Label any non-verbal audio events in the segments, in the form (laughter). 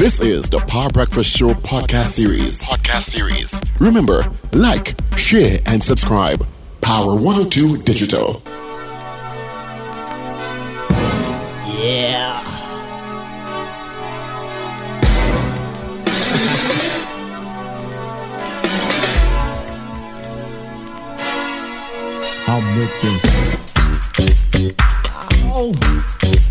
This is the Power Breakfast Show podcast series. Podcast series. Remember, like, share, and subscribe. Power 102 Digital. Yeah. I'm with this. Oh.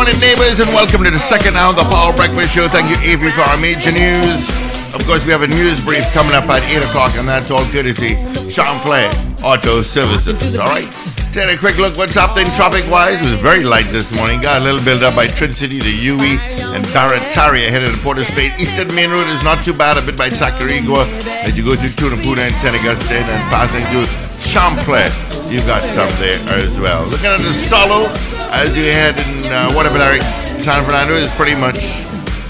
Morning, neighbors, and welcome to the second hour of the Power Breakfast Show. Thank you, Avery, for our major news. Of course, we have a news brief coming up at 8 o'clock, and that's all courtesy Champlain Auto Services. All right? Take a quick look what's happening traffic-wise. It was very light this morning. Got a little build up by Trincity to UE and Barataria ahead of the Port of Spain. Eastern Main Road is not too bad, a bit by Tacarigua as you go through Tunapuna and San Agustin and passing through Champlain. You've got some there as well. Looking at the Solo as you head in uh, whatever direction. San Fernando is pretty much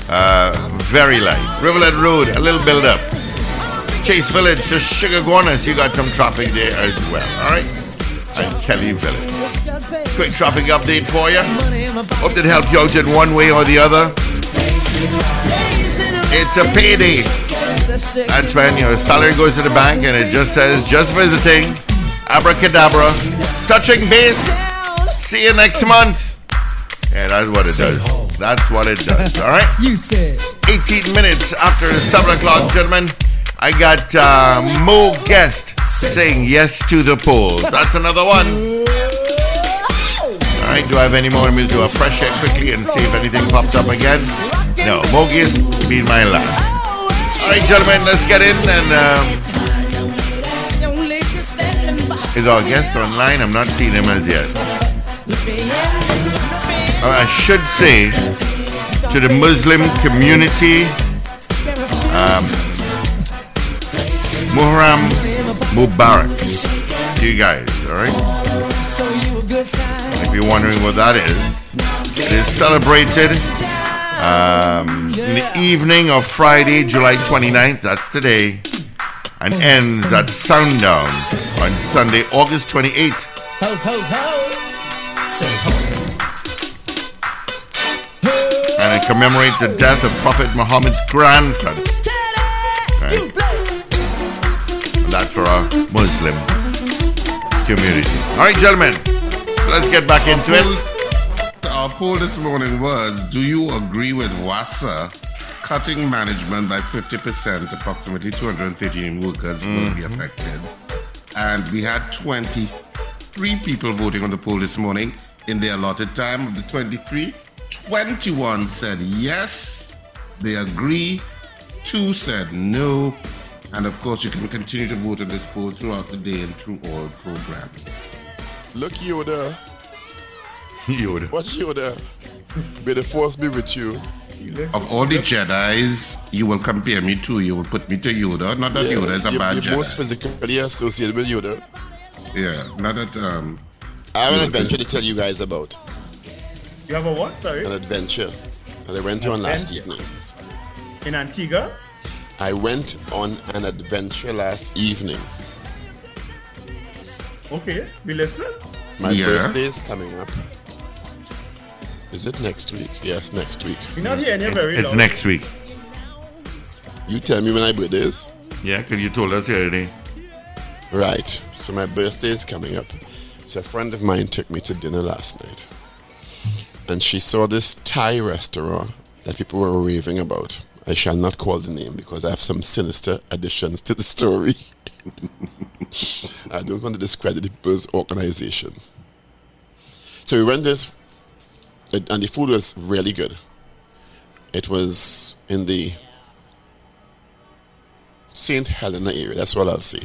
uh, very light. Riverland Road, a little build up. Chase Village to Chaguanas, you got some traffic there as well. All right? And Kelly Village. Quick traffic update for you. Hope that helped you out in one way or the other. It's a payday. That's when your salary goes to the bank and it just says, just visiting, abracadabra, touching base, see you next month. Yeah, that's what it does. That's what it does. All right? You said. 18 minutes after 7 o'clock, gentlemen. I got uh, Mo Guest saying yes to the polls. That's another one. All right, do I have any more? Me do a fresh air quickly and see if anything pops up again. No, Mo Guest being my last. All right, gentlemen, let's get in and. Um, is our guest online? I'm not seeing him as yet. Uh, I should say to the Muslim community, um, Muharram Mubarak. To you guys, all right? If you're wondering what that is, it is celebrated um, in the evening of Friday, July 29th. That's today. And ends at sundown on Sunday, August 28th. Ho, ho, ho. And it commemorates the death of Prophet Muhammad's grandson. Right. And that's for our Muslim community. All right, gentlemen, let's get back into it. Our poll this morning was Do you agree with WASA cutting management by 50%? Approximately 213 workers will be mm-hmm. affected. And we had 23 people voting on the poll this morning in the allotted time. Of the 23, 21 said yes, they agree. Two said no. And of course, you can continue to vote on this poll throughout the day and through all programs. Look, Yoda. Yoda. What Yoda? May the force be with you. Of all the Jedi's, you will compare me to, you will put me to Yoda. Not that Yoda is a you're, bad you're Jedi. most physically associated with Yoda. yeah, not that, um, I have an adventure to tell you guys about. You have a what? Sorry. An adventure that I went on last evening. In Antigua? I went on an adventure last evening. Okay, we listening? My Yeah. birthday is coming up. Is it next week? Yes, next week. We're not hearing you very It's loud. next week. You tell me when my birthday is. Yeah, because you told us the other day. Right. So my birthday is coming up. So a friend of mine took me to dinner last night. And she saw this Thai restaurant that people were raving about. I shall not call the name because I have some sinister additions to the story. (laughs) I don't want to discredit the people's organization. So we went this, and and the food was really good. It was in the St. Helena area, that's what I'll say.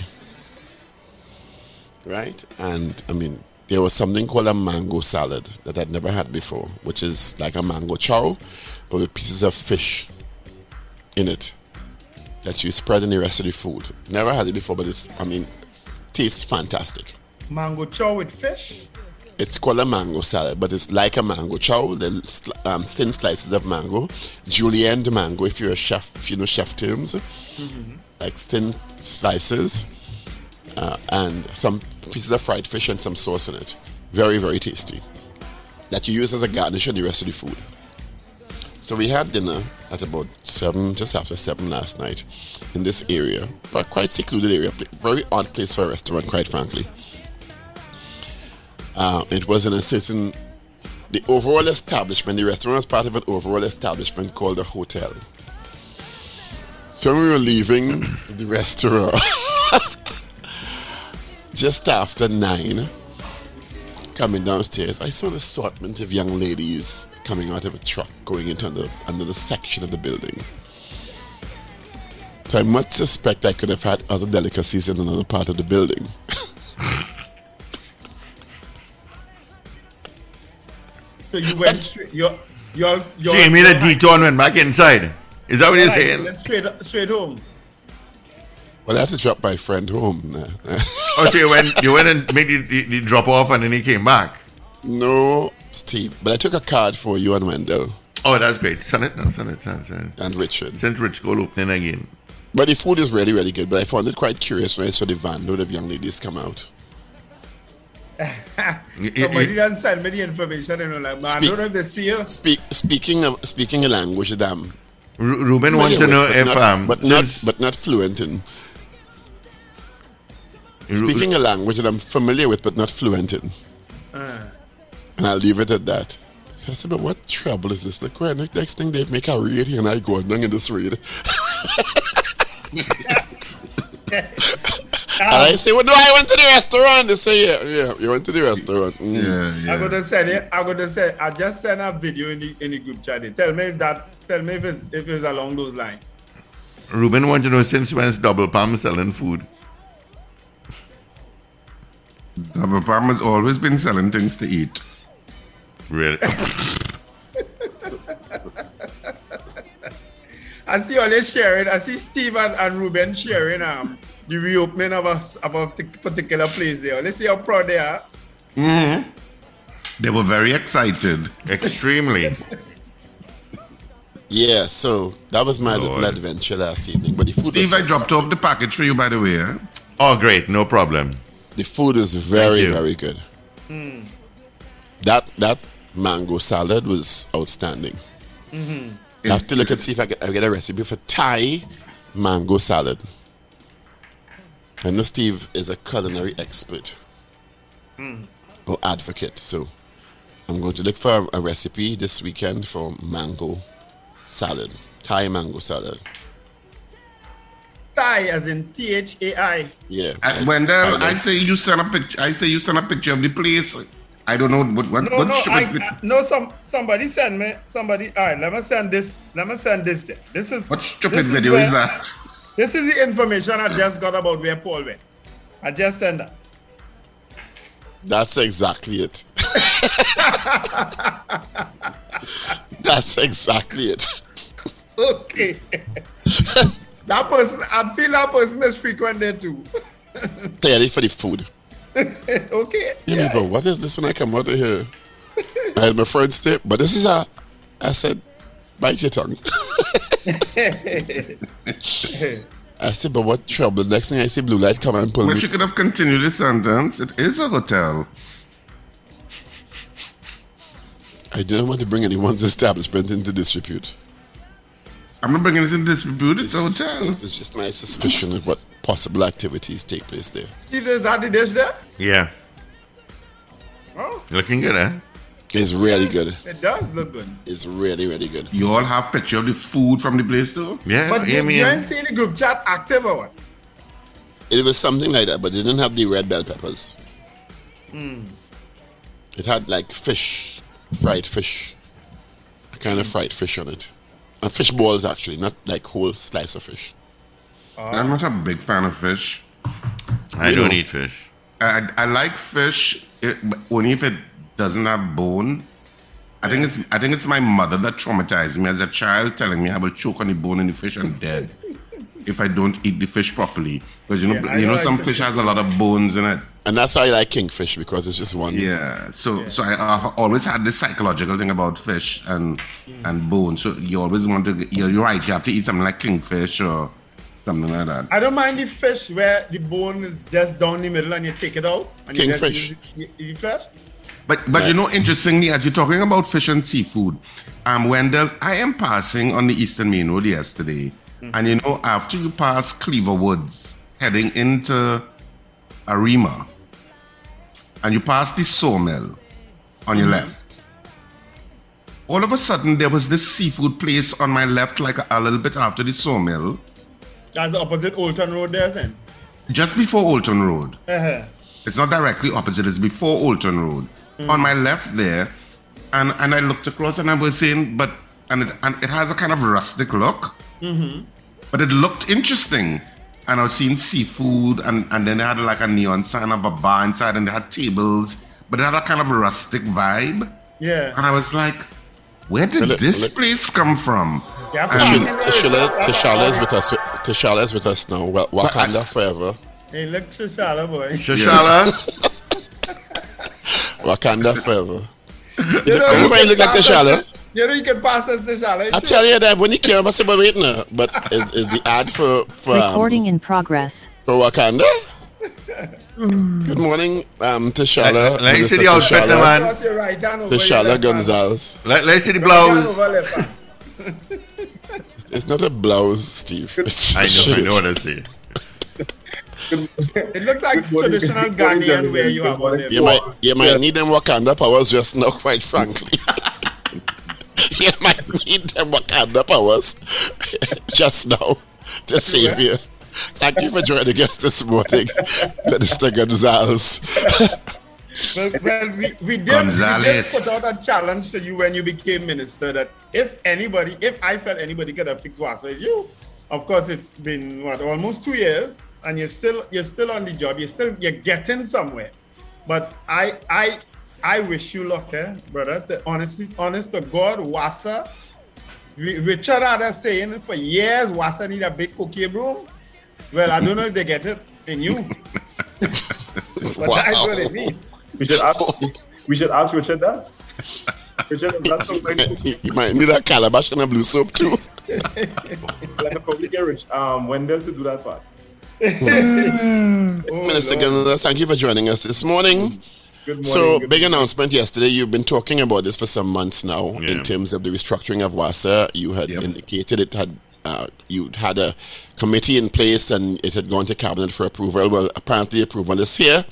Right? And I mean, there was something called a mango salad that I'd never had before, which is like a mango chow, but with pieces of fish in it that you spread in the rest of the food. Never had it before, but it's, I mean, tastes fantastic. Mango chow with fish. It's called a mango salad, but it's like a mango chow. The um, thin slices of mango, julienne mango. If you're a chef, if you know chef terms, like thin slices, uh, and some pieces of fried fish and some sauce in it. Very, very tasty. That you use as a garnish on the rest of the food. So we had dinner at about seven, just after seven last night, in this area, a quite secluded area, very odd place for a restaurant, quite frankly. Uh, it was in a certain, the overall establishment, the restaurant was part of an overall establishment called the hotel. So when we were leaving the restaurant, (laughs) just after nine, coming downstairs, I saw an assortment of young ladies coming out of a truck going into another, another section of the building. So I much suspect I could have had other delicacies in another part of the building. (laughs) So you went straight. You're, you're, you're, So you made you're a detour and went back inside. Is that what you're saying? Let's straight, straight home. Well, I had to drop my friend home. (laughs) Oh, so you went, you went and made the, the, the drop off and then he came back. no, Steve, but I took a card for you and Wendell Oh, that's great. Send it now. Send it. Send it. Send it. and Richard. Since Rich go opening again. But the food is really, really good. But I found it quite curious when I saw the van load of young ladies come out. Y- (laughs) y- Somebody y- done send me the information, you know, like, man, I don't know if they see you. Speak, speaking of speaking a language that I'm Ru- Ruben wants to familiar know with, if but not, um, but not but not fluent in. Ru- Speaking a language that I'm familiar with but not fluent in. And I'll leave it at that. So I said, but what trouble is this? Like, well, next, next thing they make a raid here and I go along in this raid. And I say, well, no, I went to the restaurant. They say, yeah, yeah, you went to the restaurant. Mm. Yeah, yeah. I'm gonna send it. I'm gonna say. I just sent a video in the in the group chat. Tell me if that. Tell me if it's if it's along those lines. Ruben want to know since when's Double Palm selling food? Double Palm has always been selling things to eat. Really? (laughs) I see all they sharing. I see Steve and, and Ruben sharing um the reopening of a of a particular place there. Let's see how proud they are. Hmm. They were very excited. Extremely. Yeah, so that was my Lord. little adventure last evening. But the food Steve, I dropped off the package for you, by the way. eh? Oh, great. No problem. The food is very, very good. That that mango salad was outstanding. Hmm. I have to look and see if I get, I get a recipe for Thai mango salad. I know Steve is a culinary expert hmm. or advocate, so I'm going to look for a, a recipe this weekend for mango salad, Thai mango salad. Thai as in T H A I. Yeah. I, Wendell, know. I say you send a picture. I say you send a picture of the place. I don't know what what, No, what no, should I, it- I- no. Some somebody send me somebody. All right, let me send this. Let me send this. there. This is what stupid this video where- is that? This is the information I just got about where Paul went. I just sent that. That's exactly it. (laughs) That's exactly it. Okay. (laughs) that person, I feel that person is frequent there too. (laughs) Clearly for the food. okay. Yeah, Yeah. bro, what is this when I come out of here? I had my friend's stay, but this is a. I said, bite your tongue. I said, but what trouble? The Next thing I see blue light come and pull Well, me. she could have continued the sentence. It is a hotel. I didn't want to bring anyone's establishment into disrepute. I'm not bringing this into dispute. It's a hotel. It was just my suspicion of what possible activities take place there. Steve, is that the dish there? Yeah. Oh, Looking good, eh? It's really good. it does look good. It's really, really good. You all have picture of the food from the place too? Yeah, But you, Amy you and- ain't seen the group chat active or what? It was something like that, but it didn't have the red bell peppers. Hmm. It had like fish, fried fish, a kind of fried fish on it. And fish balls, actually, not like whole slice of fish. Ah. I'm not a big fan of fish. I You don't know. eat fish. I, I like fish it, but only if it doesn't have bone. I think it's I think it's my mother that traumatized me as a child, telling me I will choke on the bone in the fish and dead (laughs) if I don't eat the fish properly. Because you know Yeah, you know like some fish fish has a lot of bones in it. And that's why I like kingfish because it's just one. Yeah. So so I, I've always had this psychological thing about fish and and bone. So you always want to you're, you're right. You have to eat something like kingfish or something like that. I don't mind the fish where the bone is just down the middle and you take it out and you just Kingfish. use the, the flesh. But but you know, interestingly, as you're talking about fish and seafood, um, Wendell, I am passing on the Eastern Main Road yesterday, and you know, after you pass Cleaver Woods, heading into Arima, and you pass the sawmill on your left. All of a sudden, there was this seafood place on my left, like a, a little bit after the sawmill, That's the opposite Olton Road there, then. just before Olton Road. Uh-huh. It's not directly opposite, it's before Olton Road. On my left there, and, and I looked across and I was saying, but, and it, and it has a kind of rustic look, but it looked interesting. And I was seeing seafood, and, and then they had like a neon sign of a bar inside, and they had tables, but it had a kind of rustic vibe. Yeah. And I was like, where did Philip, this Philip. place come from? Yeah, Um, Tishala, Tishala, Tishala is with us. Tishala is with us now. Wa- Wakanda forever. Hey, look, Shishala, boy. Shashala? (laughs) Wakanda (laughs) forever. You know, Everybody you look can like pass Tishala. us- You know, you can pass us Tishala. I tell you that when you came, I said, but wait now. But is, is the ad for, for, um, Recording in progress. for Wakanda? (laughs) Good morning, um, Tishala. Let- let me see Minister the outfit, Tishala- now, man. Cross your right hand over your Tishala left hand. Gonzales. Let, let's see the Right blouse. over left hand. It's not a blouse, Steve. (laughs) It's I know, I shirt. know what I see. It looks like traditional Ghanaian where you have on. You might, (laughs) you might need them Wakanda powers just now, quite frankly. you might need them Wakanda powers just now to save you. Thank you for joining us this morning, (laughs) Minister Gonzales. (laughs) Well, well we, we, did, we did put out a challenge to you when you became minister that if anybody, if I felt anybody could have fixed WASA, it's you. Of course, it's been what almost two years, and you're still you're still on the job. You're still you're getting somewhere. But I I I wish you luck, eh, brother. To honestly, honest to God, WASA. Richard had us saying for years WASA need a big cookie broom. Well, I don't know if they get it in you. (laughs) but that's what it means. We should ask. We should ask Richard that. Richard, is that something You (laughs) you might need a calabash and a blue soap too. (laughs) like a probably get Rich um, Wendell to do that part? Oh, Minister Lord. Gonzales, thank you for joining us this morning. Good morning. So, good big announcement yesterday. You've been talking about this for some months now Yeah. in terms of the restructuring of WASA. You had Yep. indicated it had uh, you had a committee in place and it had gone to cabinet for approval. Well, apparently approval is here,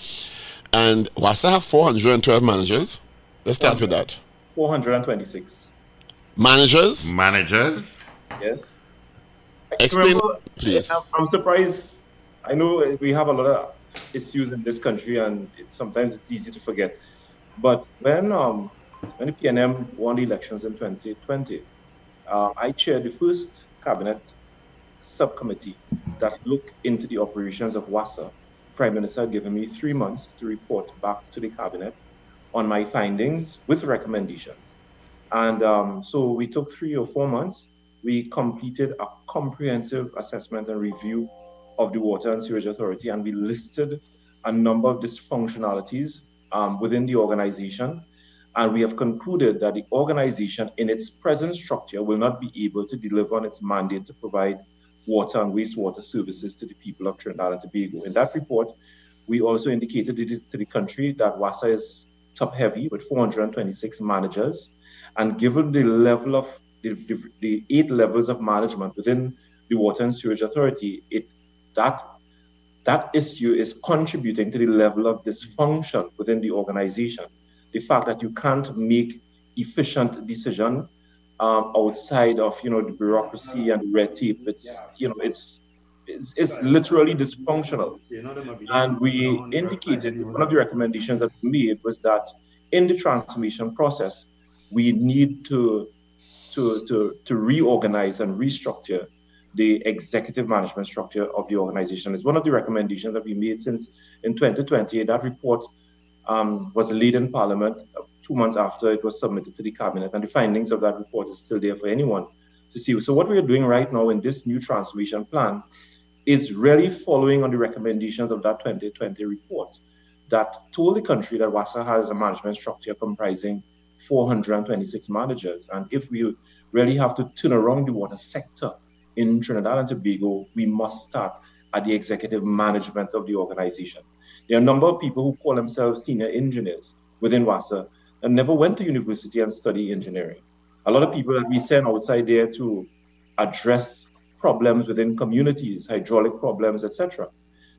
and WASA have 412 managers. Let's start with that. 426. Managers, Managers. Yes. explain, Remember, please. I'm, I'm surprised. I know we have a lot of issues in this country, and it's, sometimes it's easy to forget. But when um, when the PNM won the elections in 2020, uh, I chaired the first cabinet subcommittee that looked into the operations of WASA. Prime Minister had given me three months to report back to the cabinet on my findings with recommendations. And um, so we took three or four months. We completed a comprehensive assessment and review of the Water and Sewage Authority, and we listed a number of dysfunctionalities um, within the organization. And we have concluded that the organization, in its present structure, will not be able to deliver on its mandate to provide water and wastewater services to the people of Trinidad and Tobago. In that report, we also indicated to the, country that WASA is top heavy with 426 managers. And given the level of the, the, the eight levels of management within the Water and Sewage Authority, it that that issue is contributing to the level of dysfunction within the organization. The fact that you can't make efficient decision um, outside of you know the bureaucracy and red tape. It's you know it's it's, it's literally dysfunctional. And we indicated one of the recommendations that we made was that in the transformation process, we need to to to to reorganize and restructure the executive management structure of the organization. It's one of the recommendations that we made since in 2020. That report um, was laid in Parliament two months after it was submitted to the cabinet, and the findings of that report is still there for anyone to see. So what we are doing right now in this new transformation plan is really following on the recommendations of that 2020 report that told the country that WASA has a management structure comprising 426 managers. And if we really have to turn around the water sector in Trinidad and Tobago, we must start at the executive management of the organization. There are a number of people who call themselves senior engineers within WASA and never went to university and study engineering. A lot of people that we send outside there to address problems within communities, hydraulic problems, etc.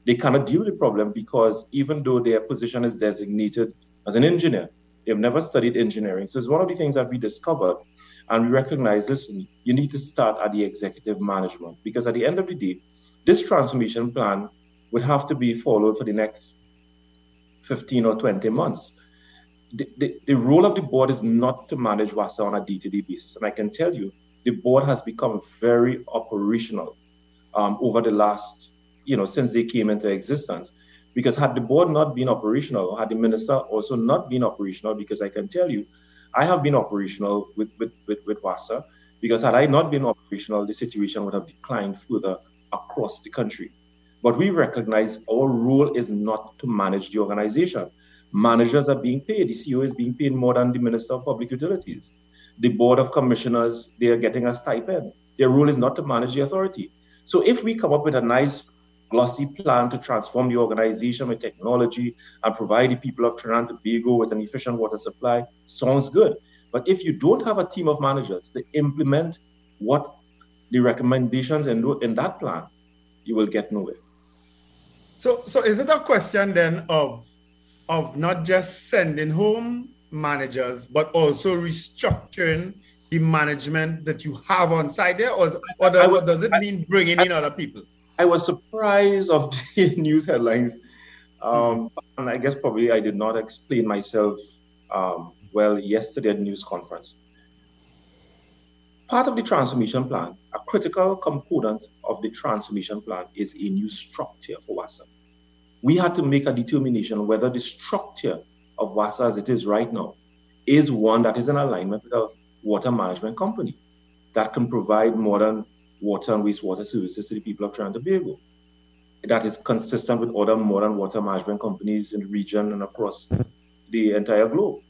They cannot deal with the problem because even though their position is designated as an engineer, they've never studied engineering. So it's one of the things that we discovered and we recognize, listen, you need to start at the executive management because at the end of the day, this transformation plan would have to be followed for the next 15 or 20 months. The, the, the role of the board is not to manage WASA on a day-to-day basis. And I can tell you, the board has become very operational um, over the last, you know, since they came into existence. Because had the board not been operational, had the minister also not been operational, because I can tell you, I have been operational with, with, with, with WASA, because had I not been operational, the situation would have declined further across the country. But we recognize our role is not to manage the organization. Managers are being paid. The CEO is being paid more than the Minister of Public Utilities. The Board of Commissioners, they are getting a stipend. Their role is not to manage the authority. So if we come up with a nice glossy plan to transform the organization with technology and provide the people of Trinidad and Tobago with an efficient water supply, sounds good. But if you don't have a team of managers to implement what the recommendations in, in that plan, you will get nowhere. So, so is it a question then of of not just sending home managers, but also restructuring the management that you have on site there, or, or does, does it mean bringing in other people? I was surprised of (laughs) the news headlines, um, and I guess probably I did not explain myself um, well yesterday at the news conference. Part of the transformation plan, a critical component of the transformation plan is a new structure for WASA. We had to make a determination whether the structure of WASA as it is right now is one that is in alignment with a water management company that can provide modern water and wastewater services to the people of Trinidad and Tobago. That is consistent with other modern water management companies in the region and across the entire globe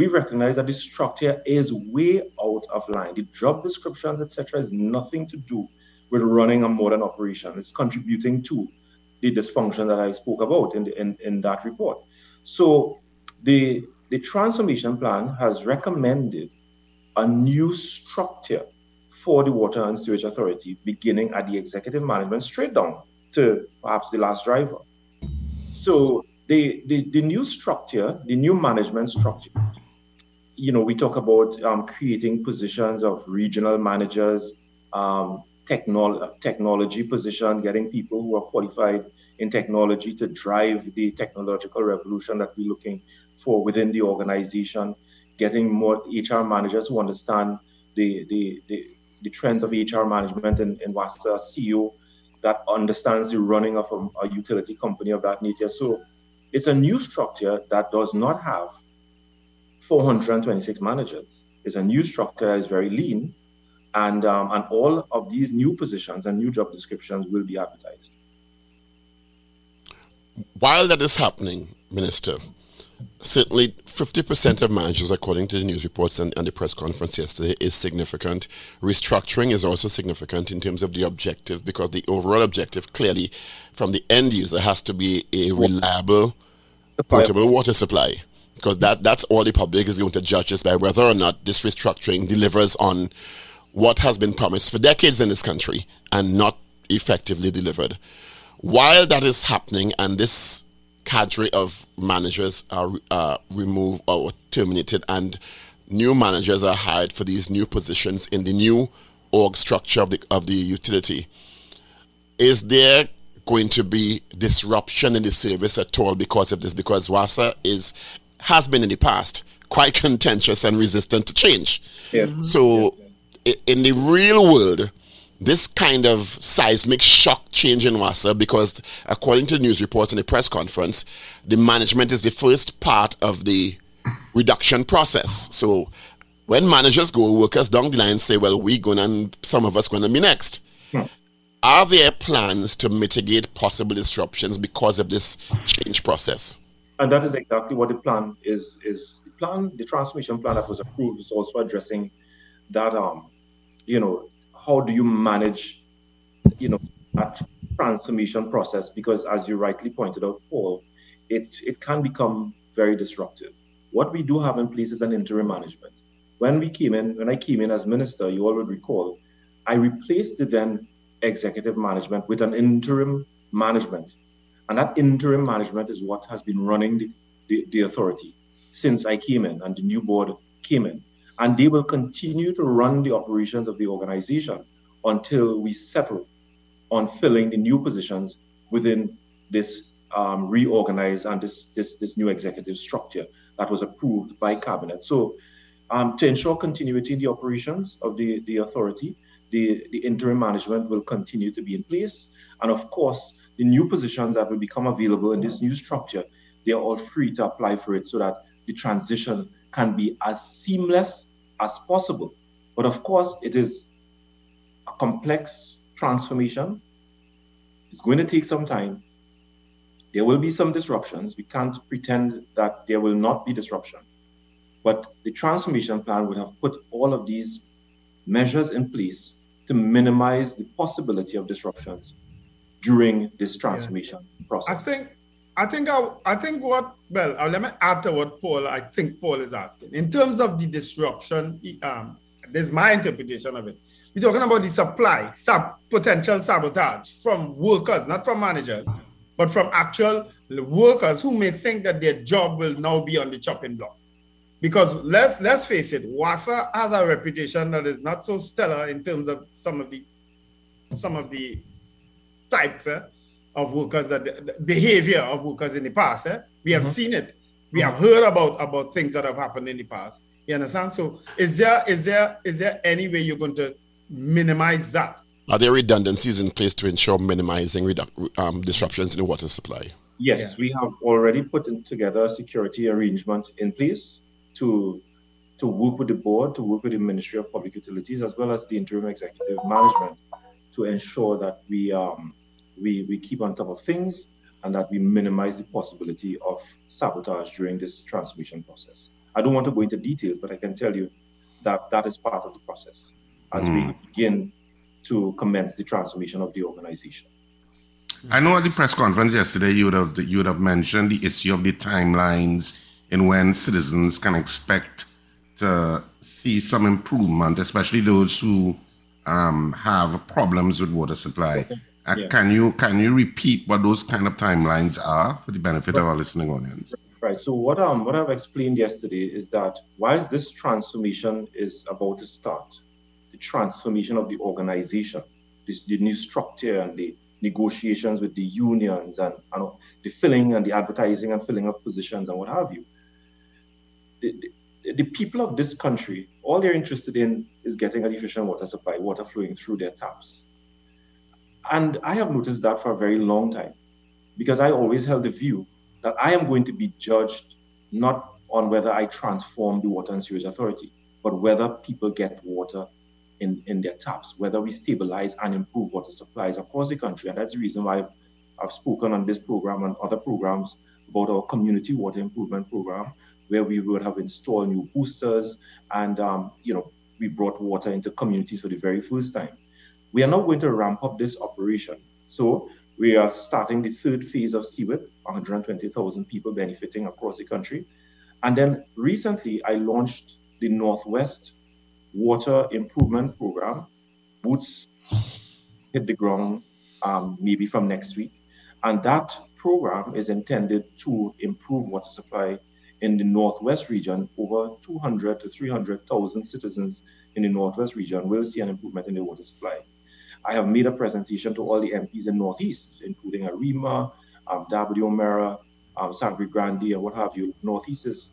we recognize that the structure is way out of line. The job descriptions, etc., is nothing to do with running a modern operation. It's contributing to the dysfunction that I spoke about in, the, in, in that report. So the, the transformation plan has recommended a new structure for the Water and Sewage Authority, beginning at the executive management straight down to perhaps the last driver. So the, the, the new structure, the new management structure, you know, we talk about um, creating positions of regional managers, um, technol- technology position, getting people who are qualified in technology to drive the technological revolution that we're looking for within the organization, getting more HR managers who understand the, the, the, the trends of HR management in, in WASA, CEO that understands the running of a, a utility company of that nature. So it's a new structure that does not have 426 managers. It's a new structure that is very lean, and, um, and all of these new positions and new job descriptions will be advertised. While that is happening, Minister, certainly 50% of managers, according to the news reports and, and, the press conference yesterday, is significant. Restructuring is also significant in terms of the objective because the overall objective, clearly, from the end user, has to be a reliable, portable water supply. Because that, that's all the public is going to judge us by whether or not this restructuring delivers on what has been promised for decades in this country and not effectively delivered. While that is happening and this cadre of managers are uh, removed or terminated and new managers are hired for these new positions in the new org structure of the, of the utility, is there going to be disruption in the service at all because of this? Because WASA is has been in the past quite (laughs) contentious and resistant to change. Yeah. So, i in the real world, this kind of seismic shock change in WASA, because according to news reports in the press conference, the management is the first part of the reduction process. So, when managers go, workers down the line say, "Well, we're going and some of us going to be next." Are there plans to mitigate possible disruptions because of this change process? And that is exactly what the plan is. Is the plan, the transformation plan that was approved, is also addressing that. Um, you know, how do you manage, you know, that transformation process? Because as you rightly pointed out, Paul, it it can become very disruptive. What we do have in place is an interim management. When we came in, when I came in as minister, you all would recall, I replaced the then executive management with an interim management. And that interim management is what has been running the, the, the, authority since I came in and the new board came in. And they will continue to run the operations of the organization until we settle on filling the new positions within this um, reorganized and this, this, this new executive structure that was approved by cabinet. So um, to ensure continuity in the operations of the, the authority, the, the interim management will continue to be in place. And of course, the new positions that will become available in this new structure, they are all free to apply for it so that the transition can be as seamless as possible. But of course, it is a complex transformation. It's going to take some time. There will be some disruptions. We can't pretend that there will not be disruption. But the transformation plan would have put all of these measures in place to minimize the possibility of disruptions during this transformation yeah. process. I think, I think, I, I think what well, let me add to what Paul. I think Paul is asking in terms of the disruption. Um, there's my interpretation of it. We're talking about the supply, sub potential sabotage from workers, not from managers, but from actual workers who may think that their job will now be on the chopping block. Because let's let's face it, WASA has a reputation that is not so stellar in terms of some of the some of the types eh, of workers that the behavior of workers in the past. Eh? We have mm-hmm. seen it. We mm-hmm. have heard about about things that have happened in the past. You understand? So is there is there is there any way you're going to minimize that? Are there redundancies in place to ensure minimizing redu- um, disruptions in the water supply? Yes, yeah. we have already put in together a security arrangement in place to to work with the board, to work with the Ministry of Public Utilities, as well as the interim executive management, to ensure that we um, we we keep on top of things and that we minimize the possibility of sabotage during this transmission process. I don't want to go into details, but I can tell you that that is part of the process as mm. we begin to commence the transformation of the organization. I know at the press conference yesterday you would have you would have mentioned the issue of the timelines and when citizens can expect to see some improvement, especially those who um, have problems with water supply. Uh, yeah. Can you can you repeat what those kind of timelines are for the benefit right. of our listening audience? Right. So what um what I've explained yesterday is that whilst this transformation is about to start, the transformation of the organization, this the new structure and the negotiations with the unions and, and the filling and the advertising and filling of positions and what have you the, the, people of this country, all they're interested in is getting an efficient water supply, water flowing through their taps. And I have noticed that for a very long time because I always held the view that I am going to be judged not on whether I transform the Water and Sewage Authority, but whether people get water in, in their taps, whether we stabilize and improve water supplies across the country. And that's the reason why I've, I've spoken on this program and other programs about our community water improvement program, where we would have installed new boosters and, um, you know, we brought water into communities for the very first time. We are now going to ramp up this operation. So we are starting the third phase of CWIP, 120,000 people benefiting across the country. And then recently I launched the Northwest water improvement program. Boots hit the ground um, maybe from next week. And that program is intended to improve water supply in the Northwest region. Over 200 to 300,000 citizens in the Northwest region will see an improvement in the water supply. I have made a presentation to all the MPs in Northeast, including Arima, um, W. O'Meara, um, Sangre Grande, and what have you. Northeast is,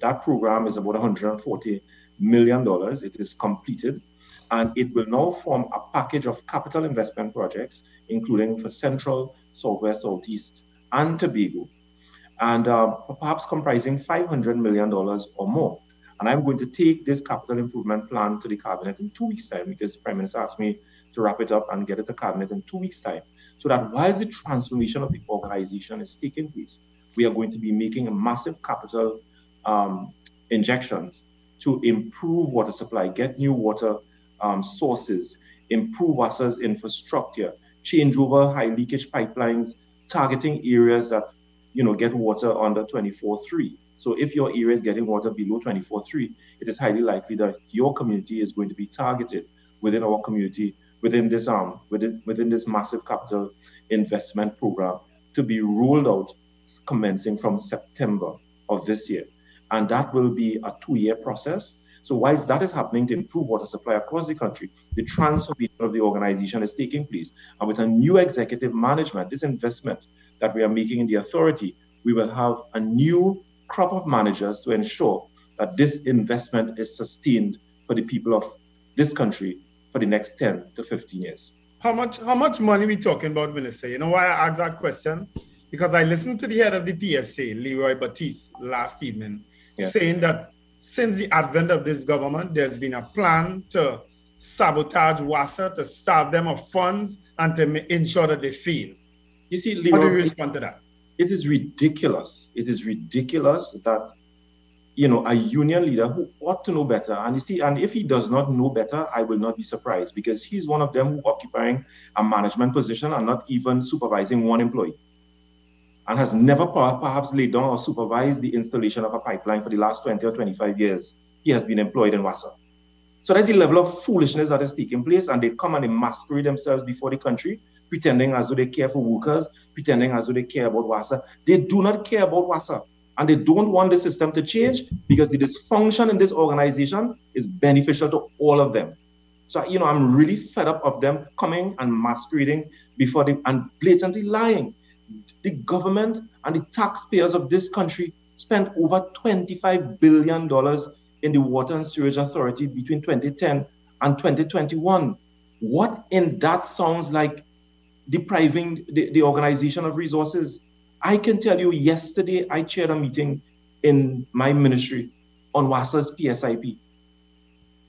that program is about $140 million. It is completed and it will now form a package of capital investment projects, including for Central, Southwest, Southeast, and Tobago, and uh, perhaps comprising $500 million or more. And I'm going to take this capital improvement plan to the cabinet in two weeks' time because the Prime Minister asked me to wrap it up and get it to cabinet in two weeks' time. So that while the transformation of the organization is taking place, we are going to be making a massive capital um, injections to improve water supply, get new water um, sources, improve WASA's infrastructure, change over high leakage pipelines, targeting areas that you know get water under 24-3. So if your area is getting water below 24-3, it is highly likely that your community is going to be targeted within our community, within this um, within, within this massive capital investment program to be rolled out commencing from September of this year. And that will be a two-year process so whilst that is happening to improve water supply across the country, the transformation of the organization is taking place. And with a new executive management, this investment that we are making in the authority, we will have a new crop of managers to ensure that this investment is sustained for the people of this country for the next 10 to 15 years. How much how much money we talking about, Minister? You know why I asked that question? Because I listened to the head of the PSA, Leroy Baptiste, last evening, yeah. saying that since the advent of this government, there's been a plan to sabotage WASA, to starve them of funds, and to ensure that they fail. You see, Leroy, how do you respond to that? It is ridiculous. It is ridiculous that you know a union leader who ought to know better, and you see, and if he does not know better, I will not be surprised because he's one of them who occupying a management position and not even supervising one employee and has never perhaps laid down or supervised the installation of a pipeline for the last 20 or 25 years, he has been employed in WASA. So there's the level of foolishness that is taking place, and they come and they masquerade themselves before the country, pretending as though they care for workers, pretending as though they care about WASA. They do not care about WASA, and they don't want the system to change because the dysfunction in this organization is beneficial to all of them. So, you know, I'm really fed up of them coming and masquerading before them and blatantly lying the government and the taxpayers of this country spent over $25 billion in the Water and Sewerage Authority between 2010 and 2021. What in that sounds like depriving the, the organization of resources? I can tell you, yesterday I chaired a meeting in my ministry on WASA's PSIP.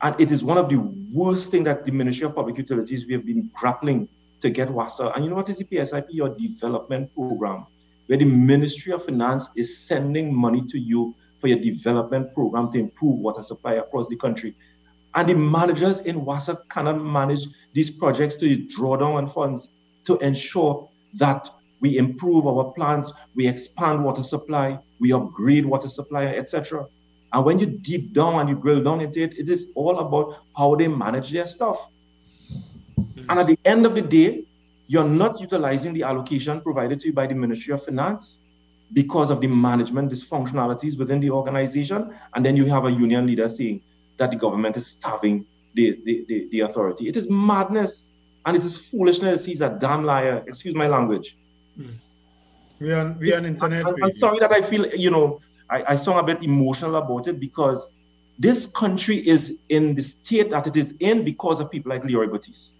And it is one of the worst things that the Ministry of Public Utilities we have been grappling to get WASA. And you know what is the PSIP? Your development program, where the Ministry of Finance is sending money to you for your development program to improve water supply across the country. And the managers in WASA cannot manage these projects to draw down on funds to ensure that we improve our plants, we expand water supply, we upgrade water supply, etc. And when you deep down and you drill down into it, it is all about how they manage their stuff. Hmm. And at the end of the day, you're not utilizing the allocation provided to you by the Ministry of Finance because of the management dysfunctionalities within the organization. And then you have a union leader saying that the government is starving the, the, the, the authority. It is madness and it is foolishness. He's a damn liar. Excuse my language. Hmm. We are, we are on internet. I, am sorry that I feel, you know, I, I sound a bit emotional about it because this country is in the state that it is in because of people like Leroy Baptiste.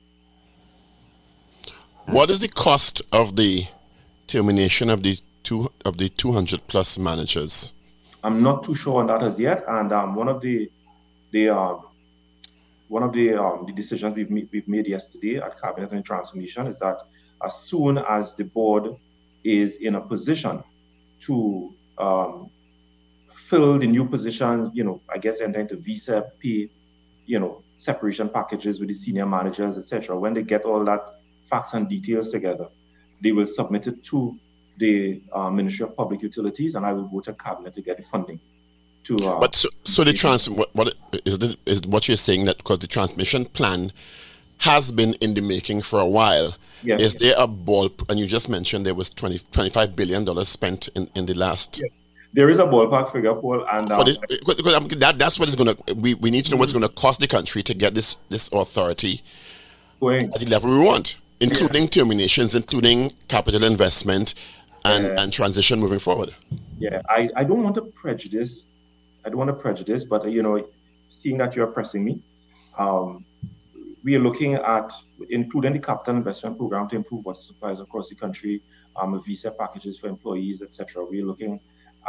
What is the cost of the termination of the two of the 200 plus managers? I'm not too sure on that as yet. And um, one of the the um, one of the um, the decisions we've made, we've made yesterday at Cabinet and Transformation is that as soon as the board is in a position to um, fill the new position, you know, I guess enter into visa, pay, you know, separation packages with the senior managers, etc. When they get all that facts and details together. They will submit it to the uh, Ministry of Public Utilities, and I will go to Cabinet to get the funding. to. Uh, But so, so the trans what, what is the, is what you're saying that because the transmission plan has been in the making for a while. Yes. Is there a ball? And you just mentioned there was 20, 25 billion dollars spent in, in the last. there is a ballpark figure, Paul, and um, the, because that, that's what is going to. We, we need to know what's going to cost the country to get this this authority going. at the level we want, including terminations, including capital investment, and, Yeah. and transition moving forward. Yeah, I, I don't want to prejudice. I don't want to prejudice, but you know, seeing that you're pressing me, um, we are looking at including the capital investment program to improve water supplies across the country, um, visa packages for employees, etc. We're looking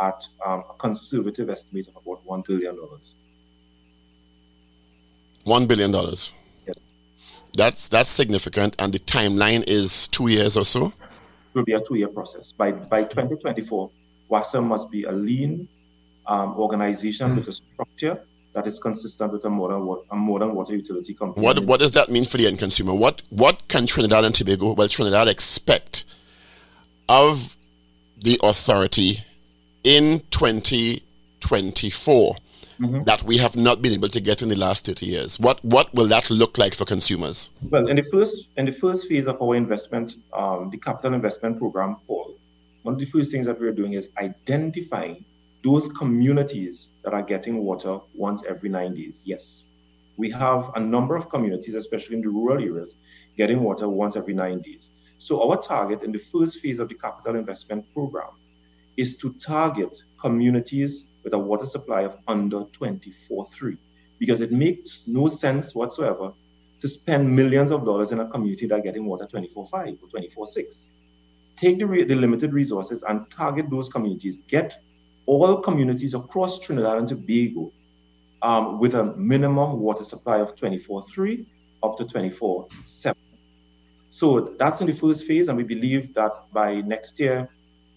at um, a conservative estimate of about one billion dollars. One billion dollars. Yes. That's that's significant, and the timeline is two years or so. It will be a two-year process. By by 2024, WASA must be a lean um, organization with a structure that is consistent with a modern wa- a modern water utility company. What what does that mean for the end consumer? What what can Trinidad and Tobago, well, Trinidad expect of the authority in 2024 that we have not been able to get in the last 30 years? What what will that look like for consumers? Well, in the first in the first phase of our investment, um, the capital investment program, Paul, one of the first things that we're doing is identifying those communities that are getting water once every nine days. Yes, we have a number of communities, especially in the rural areas, getting water once every nine days. So our target in the first phase of the capital investment program is to target communities with a water supply of under 24.3 because it makes no sense whatsoever to spend millions of dollars in a community that are getting water 24.5 or 24.6. Take the, the limited resources and target those communities. Get all communities across Trinidad and Tobago um, with a minimum water supply of 24.3 up to 24.7. So that's in the first phase, and we believe that by next year,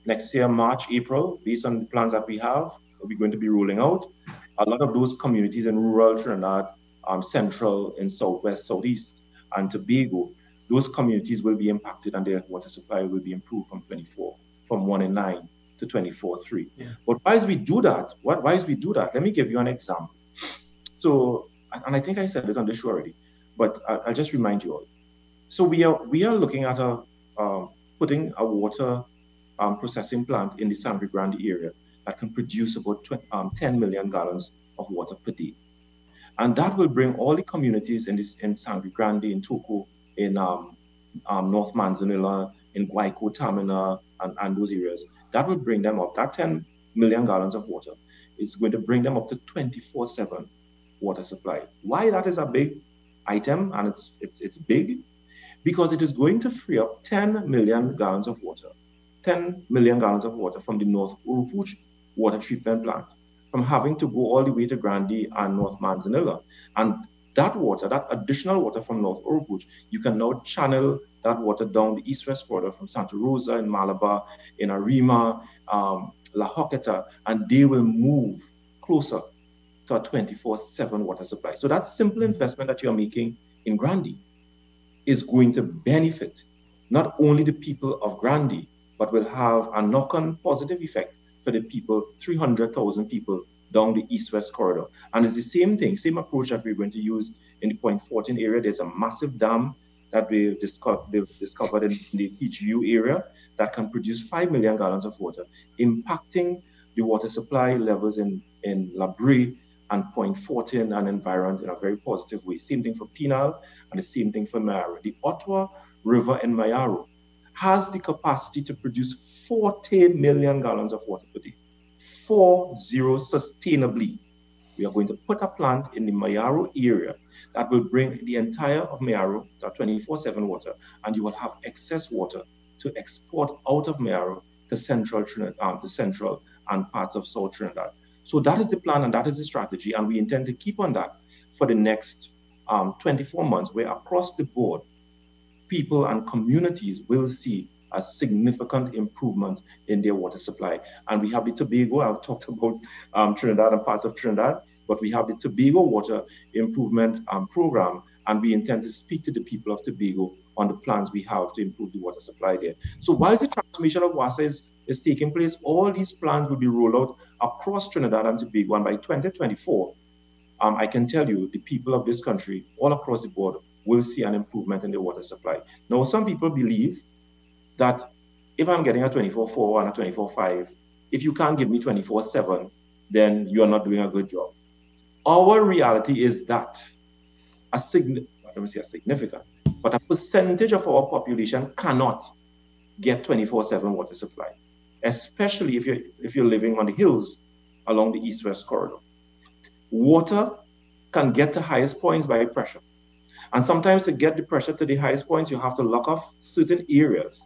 next year, March, April, based on the plans that we have, we're going to be rolling out. A lot of those communities in rural Trinidad, um, central and southwest, southeast, and Tobago, those communities will be impacted and their water supply will be improved from 24, from 1 in 9 to 24.3. But why is we do that? What, why is we do that? Let me give you an example. So, and I think I said it on the show already, but I, I'll just remind you all. So we are we are looking at a um, putting a water um, processing plant in the Sangre Grande area that can produce about 20, um, 10 million gallons of water per day, and that will bring all the communities in this in Sangre Grande, in Toco, in um, um, North Manzanilla, in Guaico, Tamana, and, and those areas. That will bring them up. That 10 million gallons of water is going to bring them up to 24/7 water supply. Why that is a big item and it's it's it's big because it is going to free up 10 million gallons of water, 10 million gallons of water from the North Oropouche water treatment plant, from having to go all the way to Grande and North Manzanilla. And that water, that additional water from North Oropouche, you can now channel that water down the east-west corridor from Santa Rosa in Malabar, in Arima, um, La Horquetta, and they will move closer to a 24-7 water supply. So that simple investment that you're making in Grande is going to benefit not only the people of Grande, but will have a knock-on positive effect for the people, 300,000 people down the east-west corridor. And it's the same thing, same approach that we're going to use in the Point Fortin area. There's a massive dam that we discovered, discovered in the TGU area that can produce 5 million gallons of water, impacting the water supply levels in, in La Brea and Point Fortin and environs in a very positive way. Same thing for Penal and the same thing for Mayaro. The Ortoire River in Mayaro has the capacity to produce 40 million gallons of water per day. Four zero sustainably. We are going to put a plant in the Mayaro area that will bring the entire of Mayaro to 24-7 water, and you will have excess water to export out of Mayaro to central Trinidad, um, to central and parts of South Trinidad. So that is the plan and that is the strategy, and we intend to keep on that for the next um, 24 months, where across the board, people and communities will see a significant improvement in their water supply. And we have the Tobago, I've talked about um, Trinidad and parts of Trinidad, but we have the Tobago Water Improvement um, Program, and we intend to speak to the people of Tobago on the plans we have to improve the water supply there. So while the transformation of WASA is, is taking place, all these plans will be rolled out across Trinidad and Tobago. And by 2024, um, I can tell you the people of this country, all across the board, will see an improvement in the water supply. Now, some people believe that if I'm getting a 24-4 and a 24-5, if you can't give me 24-7, then you're not doing a good job. Our reality is that a sign, let me say a significant, but a percentage of our population cannot get 24-7 water supply, especially if you're, if you're living on the hills along the east-west corridor. Water can get to highest points by pressure. And sometimes to get the pressure to the highest points, you have to lock off certain areas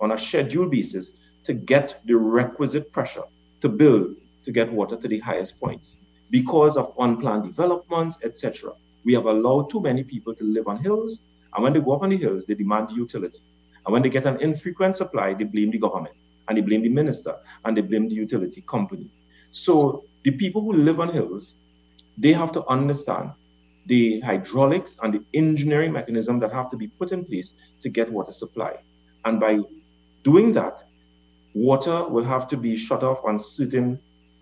on a scheduled basis to get the requisite pressure to build to get water to the highest points. Because of unplanned developments, etc., we have allowed too many people to live on hills, and when they go up on the hills, they demand the utility. And when they get an infrequent supply, they blame the government, and they blame the minister, and they blame the utility company. So the people who live on hills, they have to understand the hydraulics and the engineering mechanism that have to be put in place to get water supply. And by doing that, water will have to be shut off on certain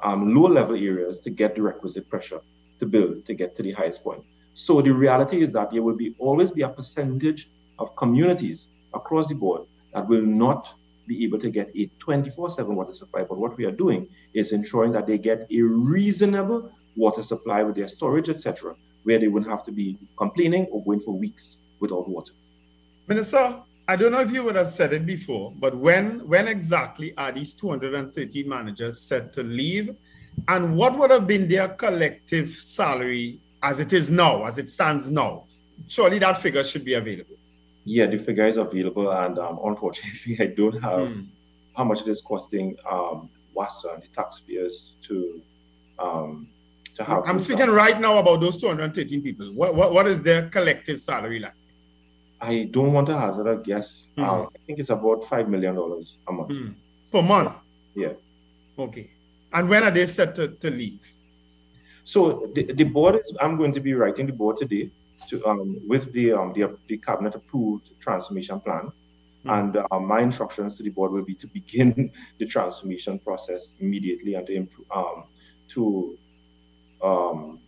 um, low level areas to get the requisite pressure to build to get to the highest point. So the reality is that there will be always be a percentage of communities across the board that will not be able to get a 24/7 water supply. But what we are doing is ensuring that they get a reasonable water supply with their storage, etc., where they wouldn't have to be complaining or going for weeks without water. Minister, I don't know if you would have said it before, but when when exactly are these 230 managers set to leave? And what would have been their collective salary as it is now, as it stands now? Surely that figure should be available. Yeah, the figure is available, and um, unfortunately, (laughs) I don't have Hmm. how much it is costing um, WASA and the taxpayers to um, to have. I'm speaking right now about those 213 people. What, what, what is their collective salary like? I don't want to hazard a guess. Um, I think it's about five million dollars a month. Hmm. Per month? Yeah. Okay. And when are they set to, to leave? So the, the board is. I'm going to be writing the board today to um, with the um, the, the cabinet approved transformation plan, and uh, my instructions to the board will be to begin (laughs) the transformation process immediately and to improve um, to um,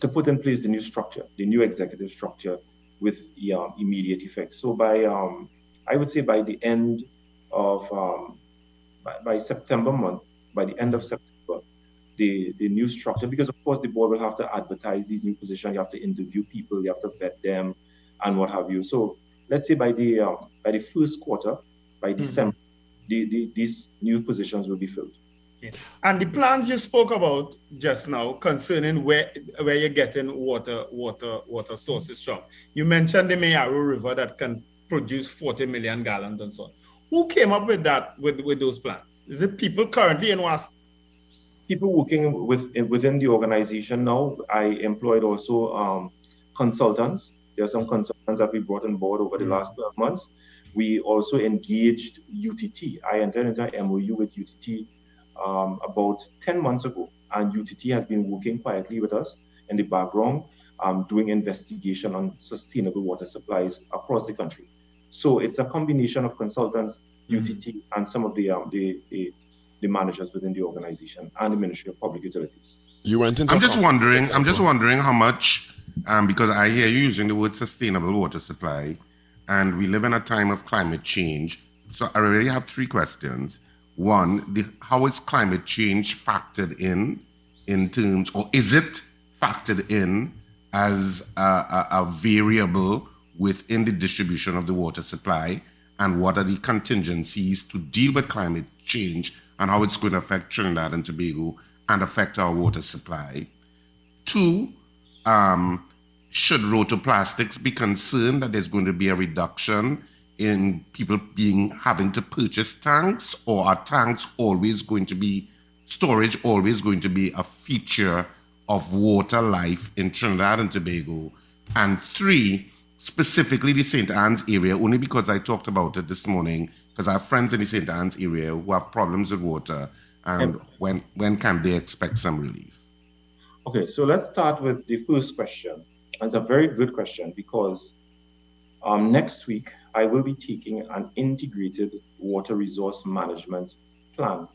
to put in place the new structure, the new executive structure with um, immediate effect. So by um, I would say by the end of um, by, by September month, by the end of September, the, the new structure, because of course the board will have to advertise these new positions, you have to interview people, you have to vet them, and what have you. So let's say by the um, by the first quarter, by December, the, the, these new positions will be filled. And the plans you spoke about just now concerning where where you're getting water water water sources from. You mentioned the Mayaro River that can produce 40 million gallons and so on. Who came up with that with, with those plans? Is it people currently in WAS? People working with within the organization now. I employed also um, consultants. There are some consultants that we brought on board over the last 12 months. We also engaged UTT. I entered into an MOU with UTT um, about 10 months ago, and UTT has been working quietly with us in the background, um, doing investigation on sustainable water supplies across the country. So it's a combination of consultants, UTT, and some of the, um, the, the the managers within the organization and the Ministry of Public Utilities. You went into I'm just wondering. I'm just wondering how much, um, because I hear you using the word sustainable water supply, and we live in a time of climate change. So I really have three questions. One, the, how is climate change factored in, in terms, or is it factored in as a, a, a variable within the distribution of the water supply? And what are the contingencies to deal with climate change and how it's going to affect Trinidad and Tobago and affect our water supply? Two, um, should rotoplastics be concerned that there's going to be a reduction in people being having to purchase tanks, or are tanks always going to be storage always going to be a feature of water life in Trinidad and Tobago? And three, specifically the St. Anne's area, only because I talked about it this morning, because I have friends in the St. Anne's area who have problems with water, and when when can they expect some relief? Okay, so let's start with the first question. It's a very good question because um, next week, I will be taking an integrated water resource management plan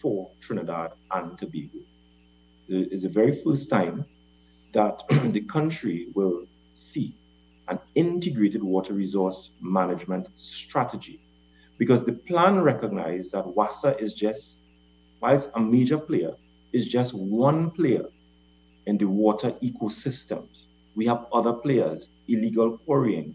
for Trinidad and Tobago. It is the very first time that (clears throat) the country will see an integrated water resource management strategy because the plan recognizes that WASA is just, whilst a major player, is just one player in the water ecosystems. We have other players, illegal quarrying.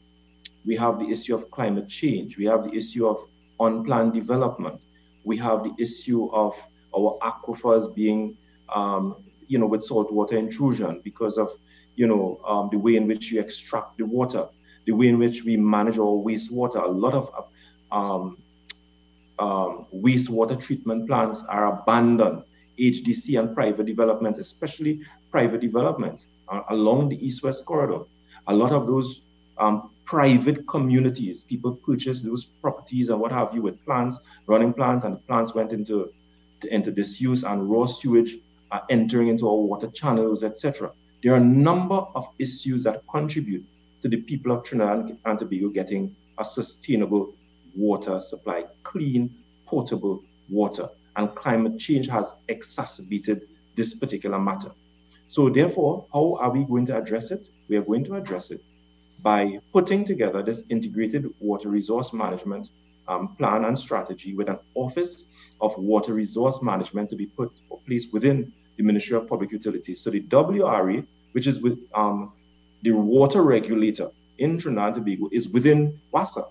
We have the issue of climate change. We have the issue of unplanned development. We have the issue of our aquifers being, um, you know, with saltwater intrusion because of, you know, um, the way in which you extract the water, the way in which we manage our wastewater. A lot of um, um, wastewater treatment plants are abandoned. HDC and private development, especially private development uh, along the east-west corridor. A lot of those um, private communities, people purchased those properties and what have you with plants, running plants, and the plants went into, into disuse and raw sewage are entering into our water channels, etc. There are a number of issues that contribute to the people of Trinidad and Tobago getting a sustainable water supply, clean, potable water. And climate change has exacerbated this particular matter. So, therefore, how are we going to address it? We are going to address it by putting together this integrated water resource management um, plan and strategy with an Office of Water Resource Management to be put or placed within the Ministry of Public Utilities. So, the WRE, which is with um, the water regulator in Trinidad and Tobago, is within WASA.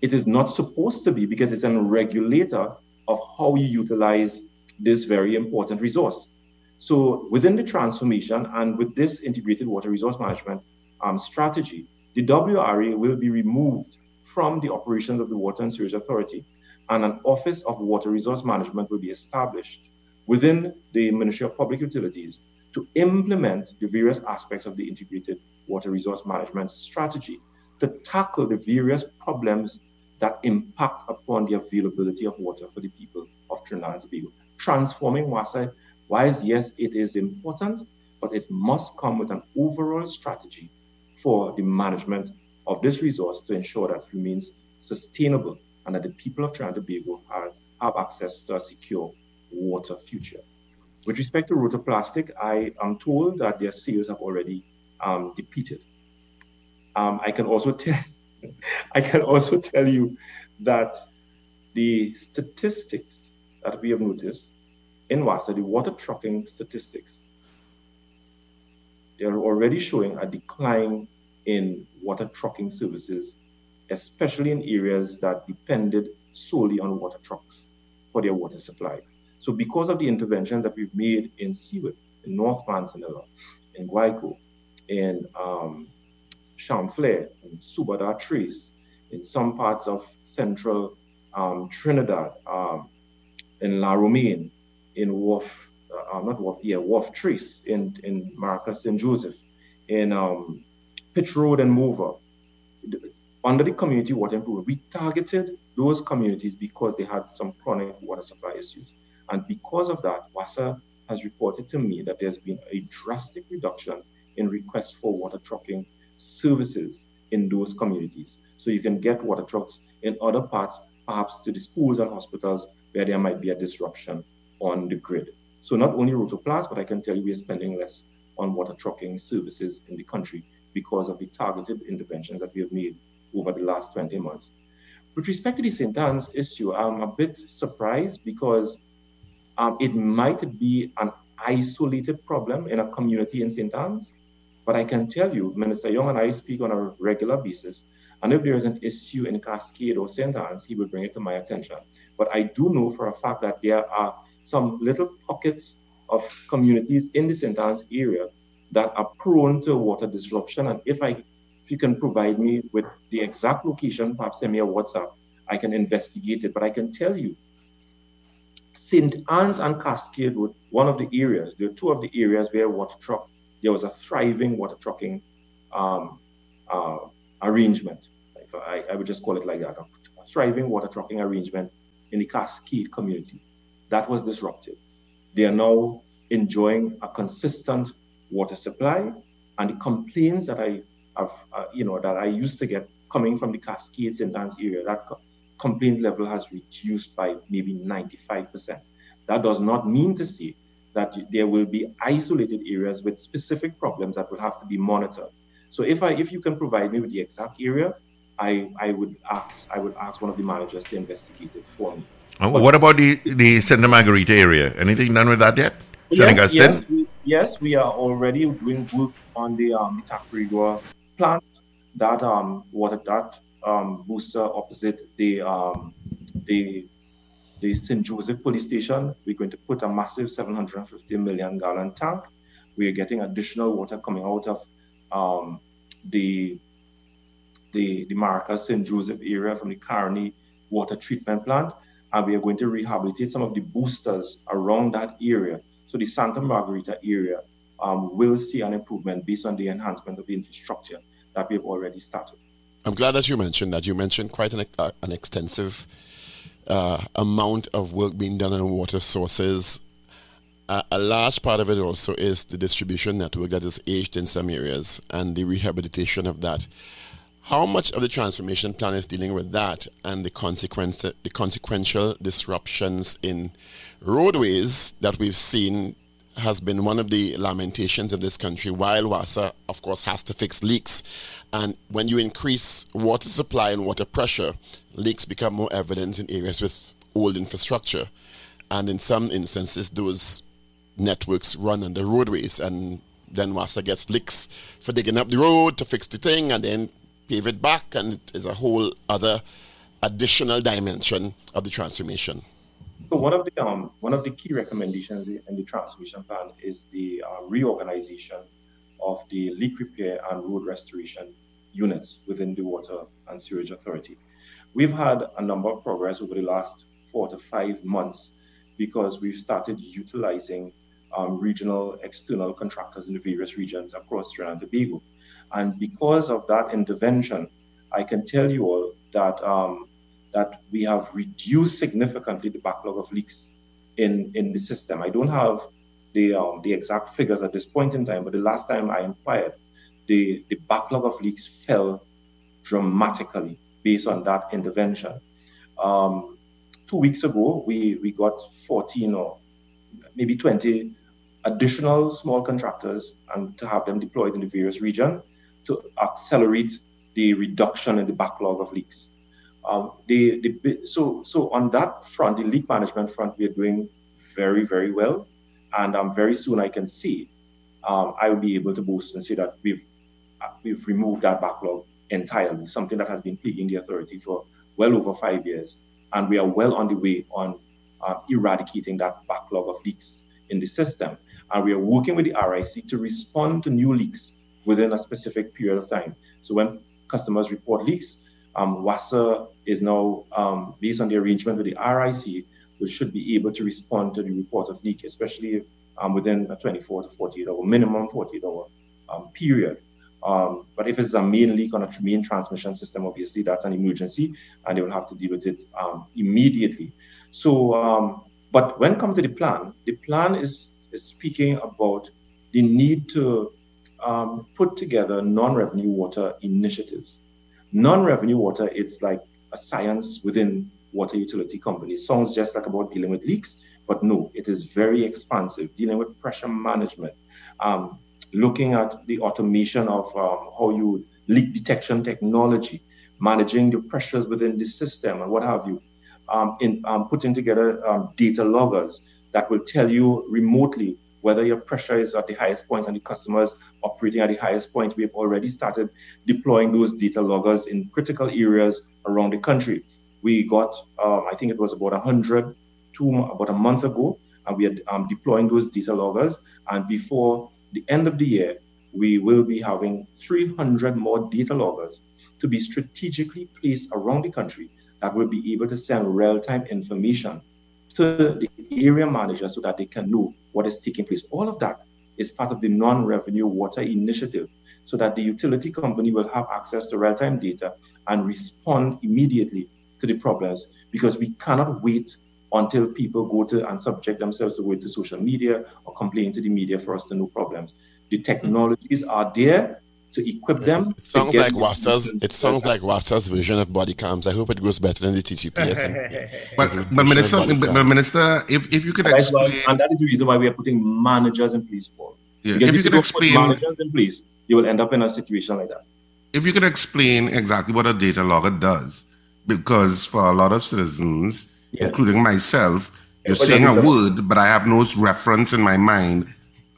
It is not supposed to be because it's a regulator of how you utilize this very important resource. So within the transformation and with this integrated water resource management um, strategy, the WRA will be removed from the operations of the Water and Sewage Authority, and an Office of Water Resource Management will be established within the Ministry of Public Utilities to implement the various aspects of the integrated water resource management strategy to tackle the various problems that impact upon the availability of water for the people of Trinidad and Tobago. Transforming WASA, whilst yes, it is important, but it must come with an overall strategy for the management of this resource to ensure that it remains sustainable and that the people of Trinidad and Tobago have, have access to a secure water future. With respect to rotoplastic, I am told that their sales have already um, depleted. Um, I can also tell (laughs) I can also tell you that the statistics that we have noticed in WASA, the water trucking statistics, they are already showing a decline in water trucking services, especially in areas that depended solely on water trucks for their water supply. So because of the interventions that we've made in Seaward, in North Manzanilla, in Guaico, in um, Champlain, in Subada Trace, in some parts of central um, Trinidad, um, in La Romaine, in Wharf, uh, not Wharf, yeah, Wharf Trace, in, in Maracas St. Joseph, in um, Pitch Road and Mover. Under the community water improvement, we targeted those communities because they had some chronic water supply issues. And because of that, WASA has reported to me that there's been a drastic reduction in requests for water trucking services in those communities. So you can get water trucks in other parts, perhaps to the schools and hospitals where there might be a disruption on the grid. So not only Rotoplas, but I can tell you we are spending less on water trucking services in the country because of the targeted interventions that we have made over the last 20 months. With respect to the St. Anne's issue, I'm a bit surprised because um, it might be an isolated problem in a community in St. Anne's, but I can tell you, Minister Young and I speak on a regular basis. And if there is an issue in Cascade or St. Anne's, he will bring it to my attention. But I do know for a fact that there are some little pockets of communities in the St. Anne's area that are prone to water disruption. And if I if you can provide me with the exact location, perhaps send me a WhatsApp, I can investigate it. But I can tell you, St. Anne's and Cascade were one of the areas, there are two of the areas where water truck there was a thriving water trucking um, uh, arrangement. I, I, would just call it like that a thriving water trucking arrangement in the Cascade community. That was disrupted. They are now enjoying a consistent water supply, and the complaints that I of, uh, you know, that I used to get coming from the Cascades and Anne's area, that co- complaint level has reduced by maybe 95%. That does not mean to say that there will be isolated areas with specific problems that will have to be monitored. So if I if you can provide me with the exact area, I I would ask I would ask one of the managers to investigate it for me. Uh, what about the, the Santa Margarita area? Anything done with that yet? Yes, yes, we, yes, we are already doing work on the um, plant, that um, water that um, booster opposite the um, the the St. Joseph police station. We're going to put a massive 750 million gallon tank. We are getting additional water coming out of um, the the the Maracas St. Joseph area from the Carney water treatment plant, and we are going to rehabilitate some of the boosters around that area. So the Santa Margarita area um, will see an improvement based on the enhancement of the infrastructure that we have already started. I'm glad that you mentioned that. You mentioned quite an, uh, an extensive uh, amount of work being done on water sources. Uh, a large part of it also is the distribution network that is aged in some areas and the rehabilitation of that. How much of the transformation plan is dealing with that and the consequence, the consequential disruptions in roadways that we've seen has been one of the lamentations in this country. While WASA, of course, has to fix leaks, and when you increase water supply and water pressure, leaks become more evident in areas with old infrastructure, and in some instances, those networks run the roadways, and then WASA gets leaks for digging up the road to fix the thing, and then pave it back, and it is a whole other additional dimension of the transformation. So one of the um, one of the key recommendations in the transformation plan is the uh, reorganization of the leak repair and road restoration units within the Water and Sewage Authority. We've had a number of progress over the last four to five months because we've started utilizing um, regional external contractors in the various regions across Trinidad and Tobago. And because of that intervention, I can tell you all that um, that we have reduced significantly the backlog of leaks in, in the system. I don't have the um, the exact figures at this point in time, but the last time I inquired, the, the backlog of leaks fell dramatically based on that intervention. Um, two weeks ago, we, we got 14 or maybe 20 additional small contractors and to have them deployed in the various regions to accelerate the reduction in the backlog of leaks. Um, the, the, so, so on that front, the leak management front, we are doing very, very well. And um, very soon I can see um, I will be able to boast and say that we've, uh, we've removed that backlog entirely, something that has been plaguing the authority for well over five years. And we are well on the way on uh, eradicating that backlog of leaks in the system. And we are working with the RIC to respond to new leaks within a specific period of time. So when customers report leaks, um, WASA is now, um, based on the arrangement with the RIC, we should be able to respond to the report of leak, especially um, within a 24 to 48 hour, minimum 48 hour um, period. Um, but if it's a main leak on a main transmission system, obviously that's an emergency and they will have to deal with it um, immediately. So, but when come to the plan, the plan is, is speaking about the need to put together non-revenue water initiatives non-revenue water, it's like a science within water utility companies. Sounds just like about dealing with leaks, but no, it is very expansive, dealing with pressure management, um, looking at the automation of um, how you leak detection technology, managing the pressures within the system and what have you, um, in um, putting together um, data loggers that will tell you remotely whether your pressure is at the highest points and the customers operating at the highest point. We've already started deploying those data loggers in critical areas around the country. We got, um, I think it was about 100 two, about a month ago, and we are um, deploying those data loggers. And before the end of the year, we will be having 300 more data loggers to be strategically placed around the country that will be able to send real-time information to the area manager so that they can know what is taking place. All of that is part of the non-revenue water initiative so that the utility company will have access to real-time data and respond immediately to the problems because we cannot wait until people go to and subject themselves to go to social media or complain to the media for us to know problems. The technologies are there. To equip them. It sounds like Wasa's. It sounds like Wasa's version of body cams. I hope it goes better than the TTPS. (laughs) But, but minister, but, but minister, if, if you could That's why, explain, and that is the reason why we are putting managers in place for. yeah, Because if you if could you don't put explain, managers in place, you will end up in a situation like that. if you could explain exactly what a data logger does, because for a lot of citizens, Yeah. including myself, you're but saying that a is a- word, but I have no reference in my mind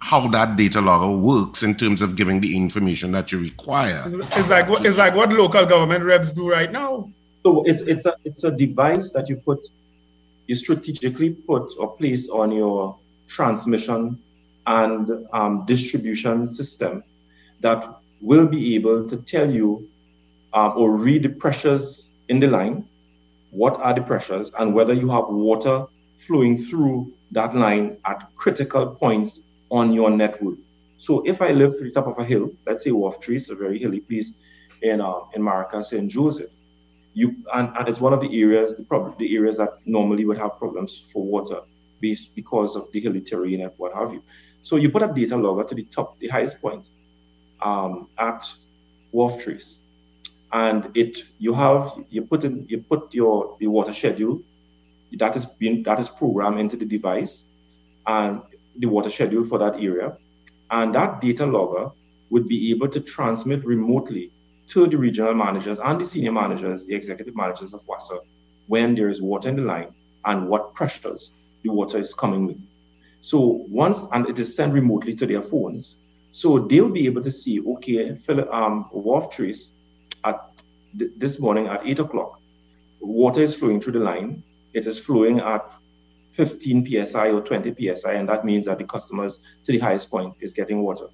how that data logger works in terms of giving the information that you require. It's like what it's like what local government reps do right now. So it's it's a it's a device that you put, you strategically put or place on your transmission and um, distribution system that will be able to tell you um, or read the pressures in the line, what are the pressures, and whether you have water flowing through that line at critical points on your network. So if I live to the top of a hill, let's say Wharf Tree, it's a very hilly place in uh, in Maracas, St. Joseph, you and, and it's one of the areas, the problem, the areas that normally would have problems for water based because of the hilly terrain and what have you. So you put a data logger to the top, the highest point um, at Wharf Trees, and it you have you put in you put your the water schedule that is being that is programmed into the device and the water schedule for that area. And that data logger would be able to transmit remotely to the regional managers and the senior managers the executive managers of WASA when there is water in the line and what pressures the water is coming with. So once and it is sent remotely to their phones so they'll be able to see okay um, wharf trace at th- this morning at 8 o'clock water is flowing through the line. It is flowing at 15 psi or 20 psi, and that means that the customers to the highest point is getting water.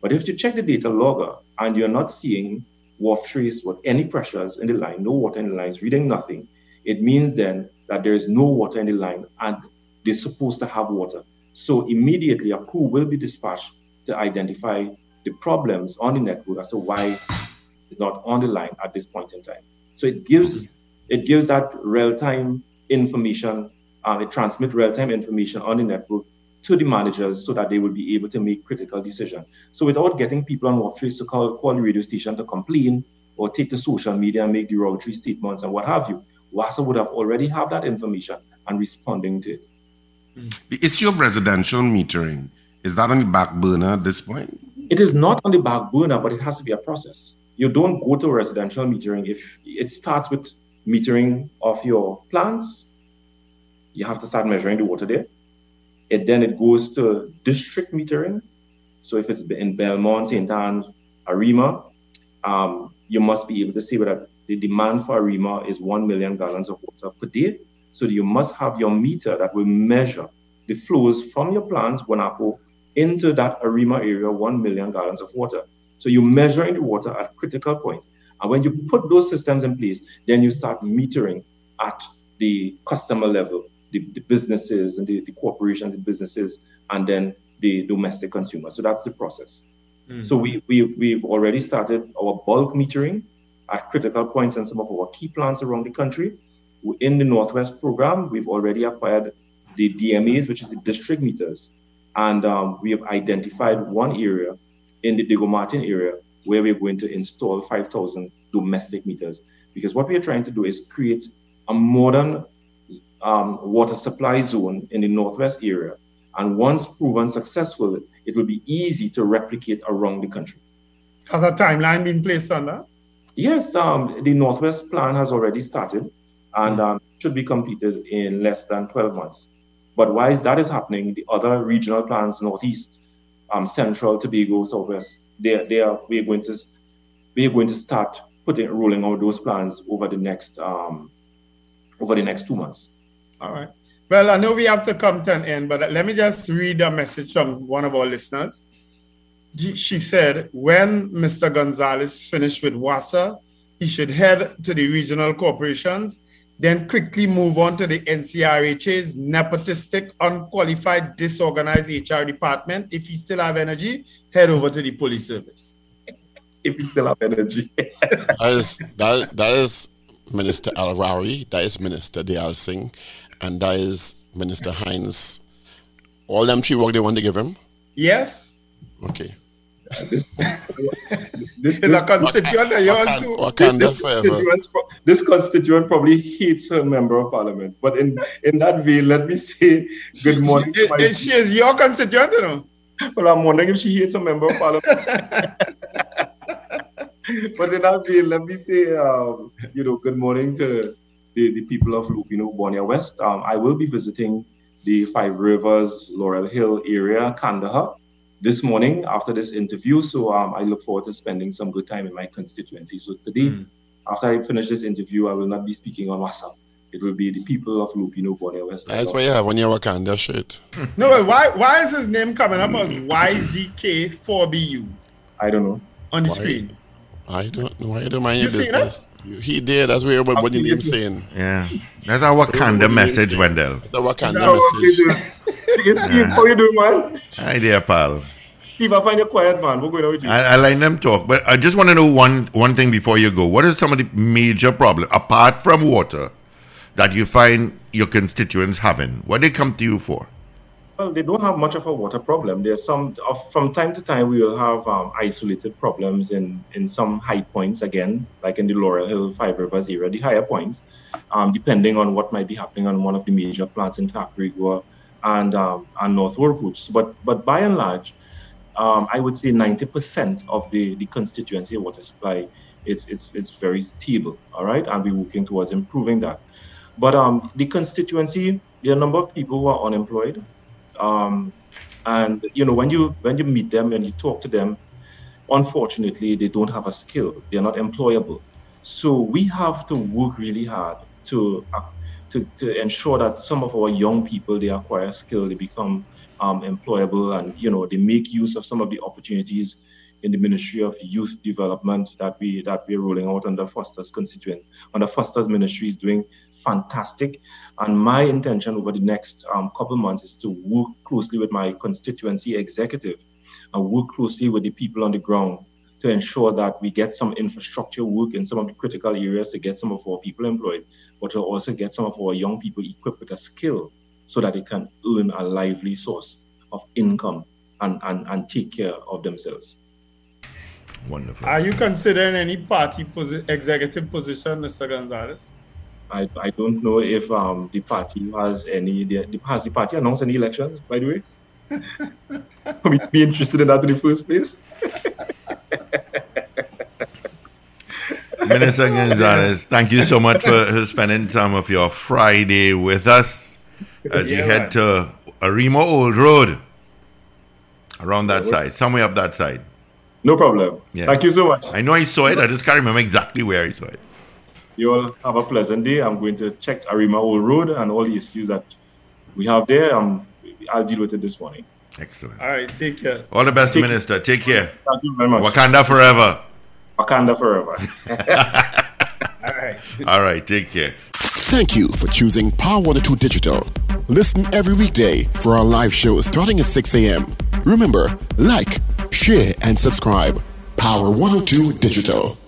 But if you check the data logger and you're not seeing wharf trace with any pressures in the line, no water in the lines, reading nothing, it means then that there is no water in the line and they're supposed to have water. So immediately a crew will be dispatched to identify the problems on the network as to why it's not on the line at this point in time. So it gives it gives that real-time information, um, it transmits real-time information on the network to the managers so that they will be able to make critical decisions. So without getting people on Wharf Trace to call, call the radio station to complain or take to social media and make the derogatory statements and what have you, WASA would have already have that information and responding to it. The issue of residential metering, is that on the back burner at this point? It is not on the back burner, but it has to be a process. You don't go to residential metering if it starts with metering of your plants. You have to start measuring the water there. It then it goes to district metering. So if it's in Belmont, St. Anne's, Arima, um, you must be able to see whether the demand for Arima is 1 million gallons of water per day. So you must have your meter that will measure the flows from your plants, Guanapo, into that Arima area, 1 million gallons of water. So you're measuring the water at critical points. And when you put those systems in place, then you start metering at the customer level, the, the businesses and the, the corporations and businesses, and then the domestic consumer. So that's the process. So we, we, we've already started our bulk metering at critical points in some of our key plants around the country. In the Northwest program, we've already acquired the DMAs, which is the district meters. And um, we have identified one area in the Diego Martin area where we're going to install 5,000 domestic meters. Because what we are trying to do is create a modern um, water supply zone in the Northwest area. And once proven successful, it will be easy to replicate around the country. Has a timeline been placed on that? Yes, um, the Northwest plan has already started and um, should be completed in less than 12 months. But whilst that is happening, the other regional plans, Northeast, um, Central, Tobago, Southwest, they, they are, we're going to, we're going to start putting, rolling out those plans over the next, um, over the next two months. All right. Well, I know we have to come to an end, but let me just read a message from one of our listeners. She said, when Mr. Gonzales finished with WASA, he should head to the regional corporations, then quickly move on to the NCRHA's nepotistic, unqualified, disorganized HR department. If he still have energy, head over to the police service. (laughs) If he still have energy. (laughs) that is that, that is Minister Al Rawi, that is Minister Deyalsingh, and that is Minister Hinds. All them three work they want to give him? Yes. Okay. This, this, Is a constituent of yours too? Wakanda this forever. constituent, this constituent probably hates her member of parliament. But in in that vein, let me say good morning. to She, my- is, she is your constituent, you know? well, I'm wondering if she hates a member of parliament. (laughs) but in that vein, let me say, um, you know, good morning to the, the people of Lopinot, Bon Air West. Um, I will be visiting the Five Rivers, Laurel Hill area, Kandahar, this morning after this interview. So um, I look forward to spending some good time in my constituency. So today, after I finish this interview, I will not be speaking on WhatsApp. It will be the people of Lopinot, Bon Air West. That's why you have on your Wakanda shirt. No, but why why is his name coming up as YZK4BU I don't know. on the Why? screen? I don't know. I don't mind You your seen business. He did. That's where what, I've what the seen name it. saying. Yeah. That's our Wakanda What message, Wendell. It's a Wakanda How you message. doing? See, Steve, how you doing, man? Hi there, pal. Steve, I find you quiet, man. What's going on with you? I, I let them talk, but I just want to know one one thing before you go. What is some of the major problem apart from water that you find your constituents having? What they come to you for? Well, they don't have much of a water problem. There's some, from time to time, we will have um, isolated problems in, in some high points, again, like in the Laurel Hill, Five Rivers area, the higher points, um, depending on what might be happening on one of the major plants in Tacarigua and, um, and North Workouts. But, but by and large, um, I would say 90% of the, the constituency water supply is, is, is very stable, all right? And we're working towards improving that. But um, the constituency, there are a number of people who are unemployed. Um, and you know, when you when you meet them and you talk to them, unfortunately, they don't have a skill. They're not employable. So we have to work really hard to uh, to, to ensure that some of our young people they acquire skill, they become um, employable, and you know they make use of some of the opportunities in the Ministry of Youth Development that we that we're rolling out under Foster's constituent. Under Foster's ministry is doing fantastic, and my intention over the next um, couple months is to work closely with my constituency executive and work closely with the people on the ground to ensure that we get some infrastructure work in some of the critical areas to get some of our people employed, but to also get some of our young people equipped with a skill so that they can earn a lively source of income and, and, and take care of themselves. Wonderful. Are you considering any party posi- executive position, Mr. Gonzales? I, I don't know if um, the party has any, the, the, has the party announced any elections, by the way? (laughs) For me be interested in that in the first place. Minister Gonzales, thank you so much for for spending time of your Friday with us as you head man. to Arima Old Road. Around that side, somewhere up that side. No problem. Yeah. Thank you so much. I know I saw it, I just can't remember exactly where I saw it. You all have a pleasant day. I'm going to check Arima Old Road and all the issues that we have there. Um, I'll deal with it this morning. Excellent. All right, take care. All the best, Take- Minister. Take care. Thank you very much. Wakanda forever. Wakanda forever. (laughs) (laughs) All right. All right, take care. Thank you for choosing Power 102 Digital. Listen every weekday for our live show starting at 6 a.m. Remember, like, share, and subscribe. Power 102 Digital.